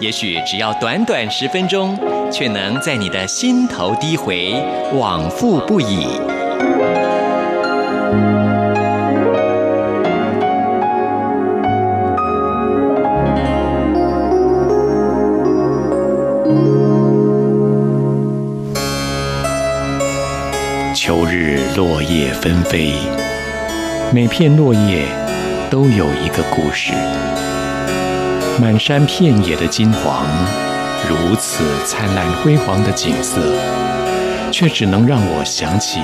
也许只要短短十分钟，却能在你的心头低回，往复不已。秋日落叶纷飞，每片落叶都有一个故事。满山遍野的金黄，如此灿烂辉煌的景色，却只能让我想起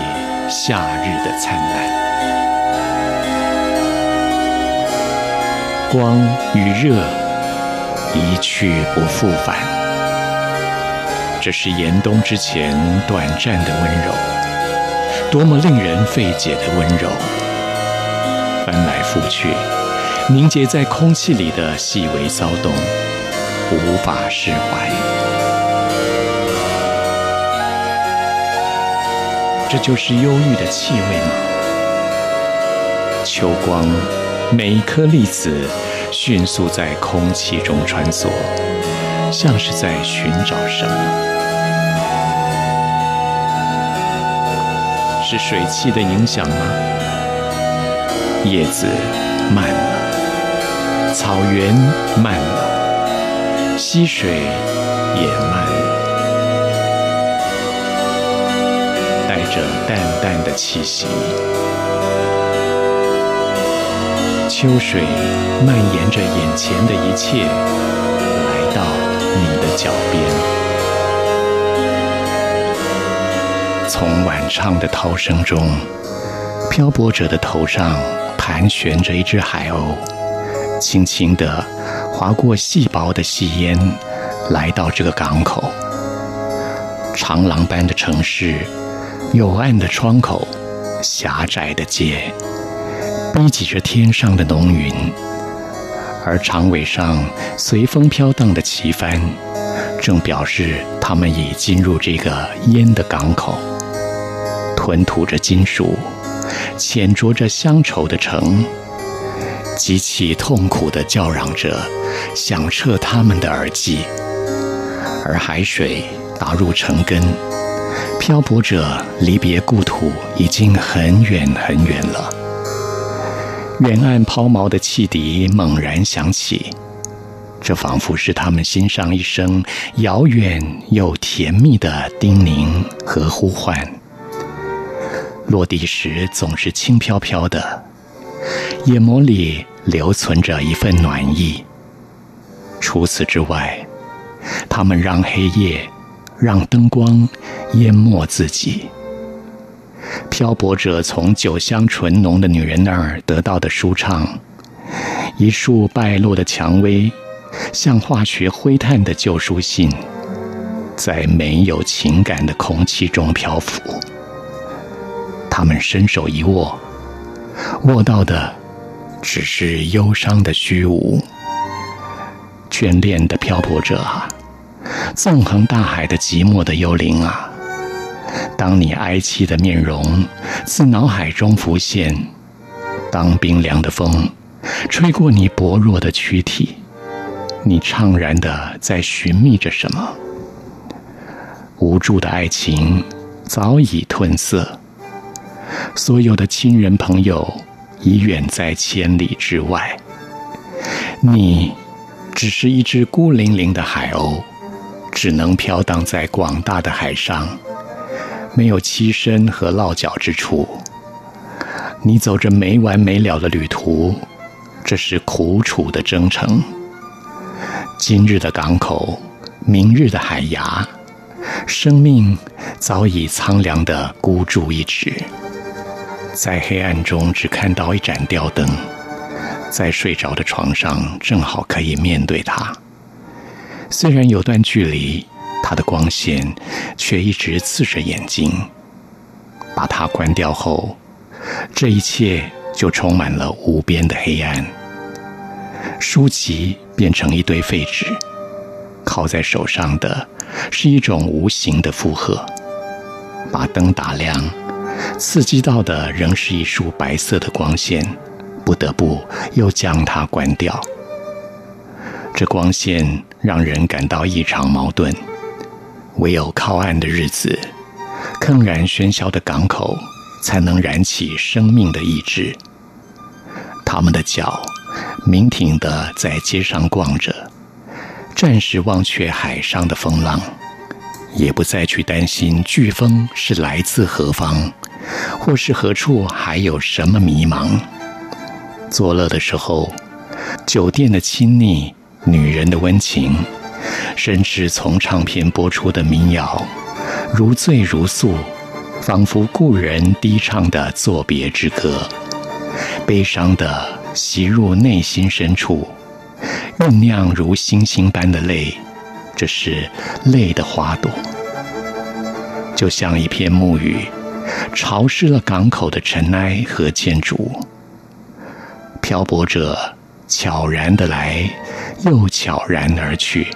夏日的灿烂。光与热一去不复返，这是严冬之前短暂的温柔，多么令人费解的温柔，翻来覆去。凝结在空气里的细微骚动，无法释怀。这就是忧郁的气味吗？秋光，每一颗粒子迅速在空气中穿梭，像是在寻找什么？是水汽的影响吗？叶子慢了。草原慢了，溪水也慢了，带着淡淡的气息。秋水蔓延着眼前的一切，来到你的脚边。从晚唱的涛声中，漂泊者的头上盘旋着一只海鸥。轻轻地划过细薄的细烟，来到这个港口。长廊般的城市，幽暗的窗口，狭窄的街，逼挤着天上的浓云。而长尾上随风飘荡的旗帆，正表示他们已进入这个烟的港口，吞吐着金属，浅酌着乡愁的城。极其痛苦的叫嚷着，响彻他们的耳际。而海水打入城根，漂泊者离别故土已经很远很远了。远岸抛锚的汽笛猛然响起，这仿佛是他们心上一声遥远又甜蜜的叮咛和呼唤。落地时总是轻飘飘的。眼眸里留存着一份暖意。除此之外，他们让黑夜、让灯光淹没自己。漂泊者从酒香醇浓的女人那儿得到的舒畅，一束败落的蔷薇，像化学灰炭的旧书信，在没有情感的空气中漂浮。他们伸手一握。握到的只是忧伤的虚无，眷恋的漂泊者啊，纵横大海的寂寞的幽灵啊，当你哀戚的面容自脑海中浮现，当冰凉的风吹过你薄弱的躯体，你怅然的在寻觅着什么？无助的爱情早已褪色。所有的亲人朋友已远在千里之外，你只是一只孤零零的海鸥，只能飘荡在广大的海上，没有栖身和落脚之处。你走着没完没了的旅途，这是苦楚的征程。今日的港口，明日的海牙，生命早已苍凉地孤注一掷。在黑暗中只看到一盏吊灯，在睡着的床上正好可以面对它。虽然有段距离，它的光线却一直刺着眼睛。把它关掉后，这一切就充满了无边的黑暗。书籍变成一堆废纸，靠在手上的是一种无形的负荷。把灯打亮，刺激到的仍是一束白色的光线，不得不又将它关掉。这光线让人感到异常矛盾。唯有靠岸的日子，铿然喧嚣的港口，才能燃起生命的意志。他们的脚明挺地在街上逛着，暂时忘却海上的风浪，也不再去担心飓风是来自何方，或是何处还有什么迷茫。作乐的时候，酒店的亲昵，女人的温情。甚至从唱片播出的民谣，如醉如诉，仿佛故人低唱的作别之歌，悲伤的袭入内心深处，酝酿如星星般的泪，这是泪的花朵，就像一片暮雨，潮湿了港口的尘埃和建筑。漂泊者悄然的来，又悄然而去。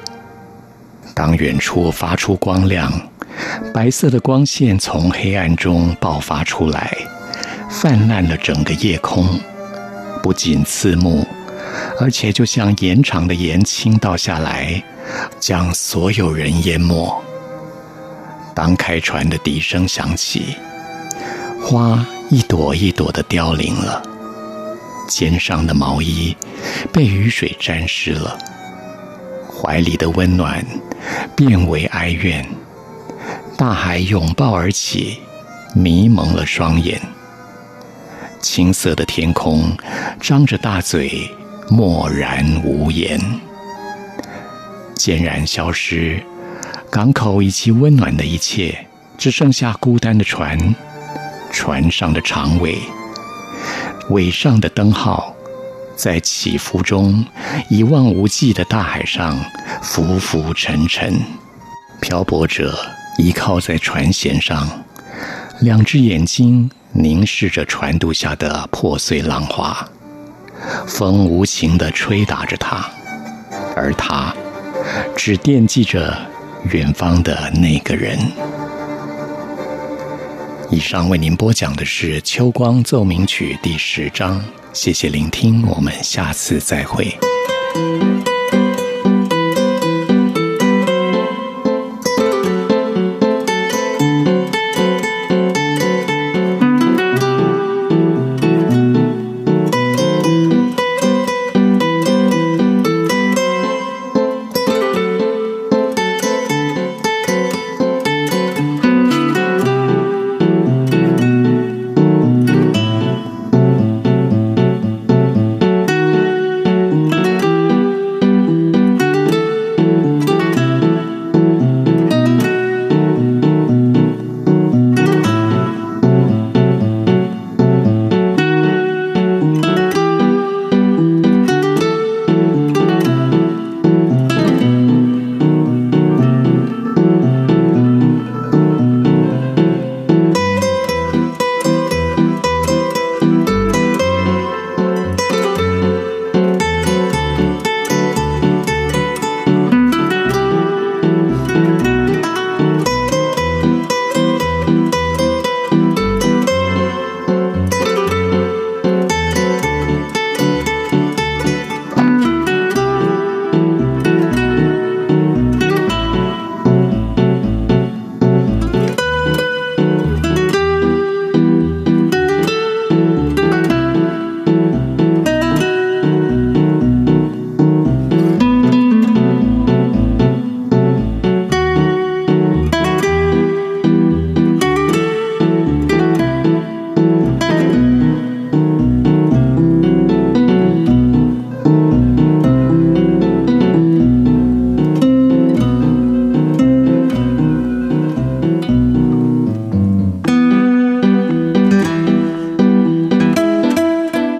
当远处发出光亮，白色的光线从黑暗中爆发出来，泛滥了整个夜空，不仅刺目，而且就像延长的盐倾倒下来，将所有人淹没。当开船的笛声响起，花一朵一朵的凋零了，肩上的毛衣被雨水沾湿了。怀里的温暖变为哀怨，大海拥抱而起，迷蒙了双眼。青色的天空张着大嘴，默然无言。渐然消失，港口以及温暖的一切，只剩下孤单的船，船上的长尾，尾上的灯号。在起伏中，一望无际的大海上，浮浮沉沉。漂泊者依靠在船舷上，两只眼睛凝视着船渡下的破碎浪花。风无情地吹打着他，而他只惦记着远方的那个人。以上为您播讲的是《秋光奏鸣曲》第十章。谢谢聆听，我们下次再会。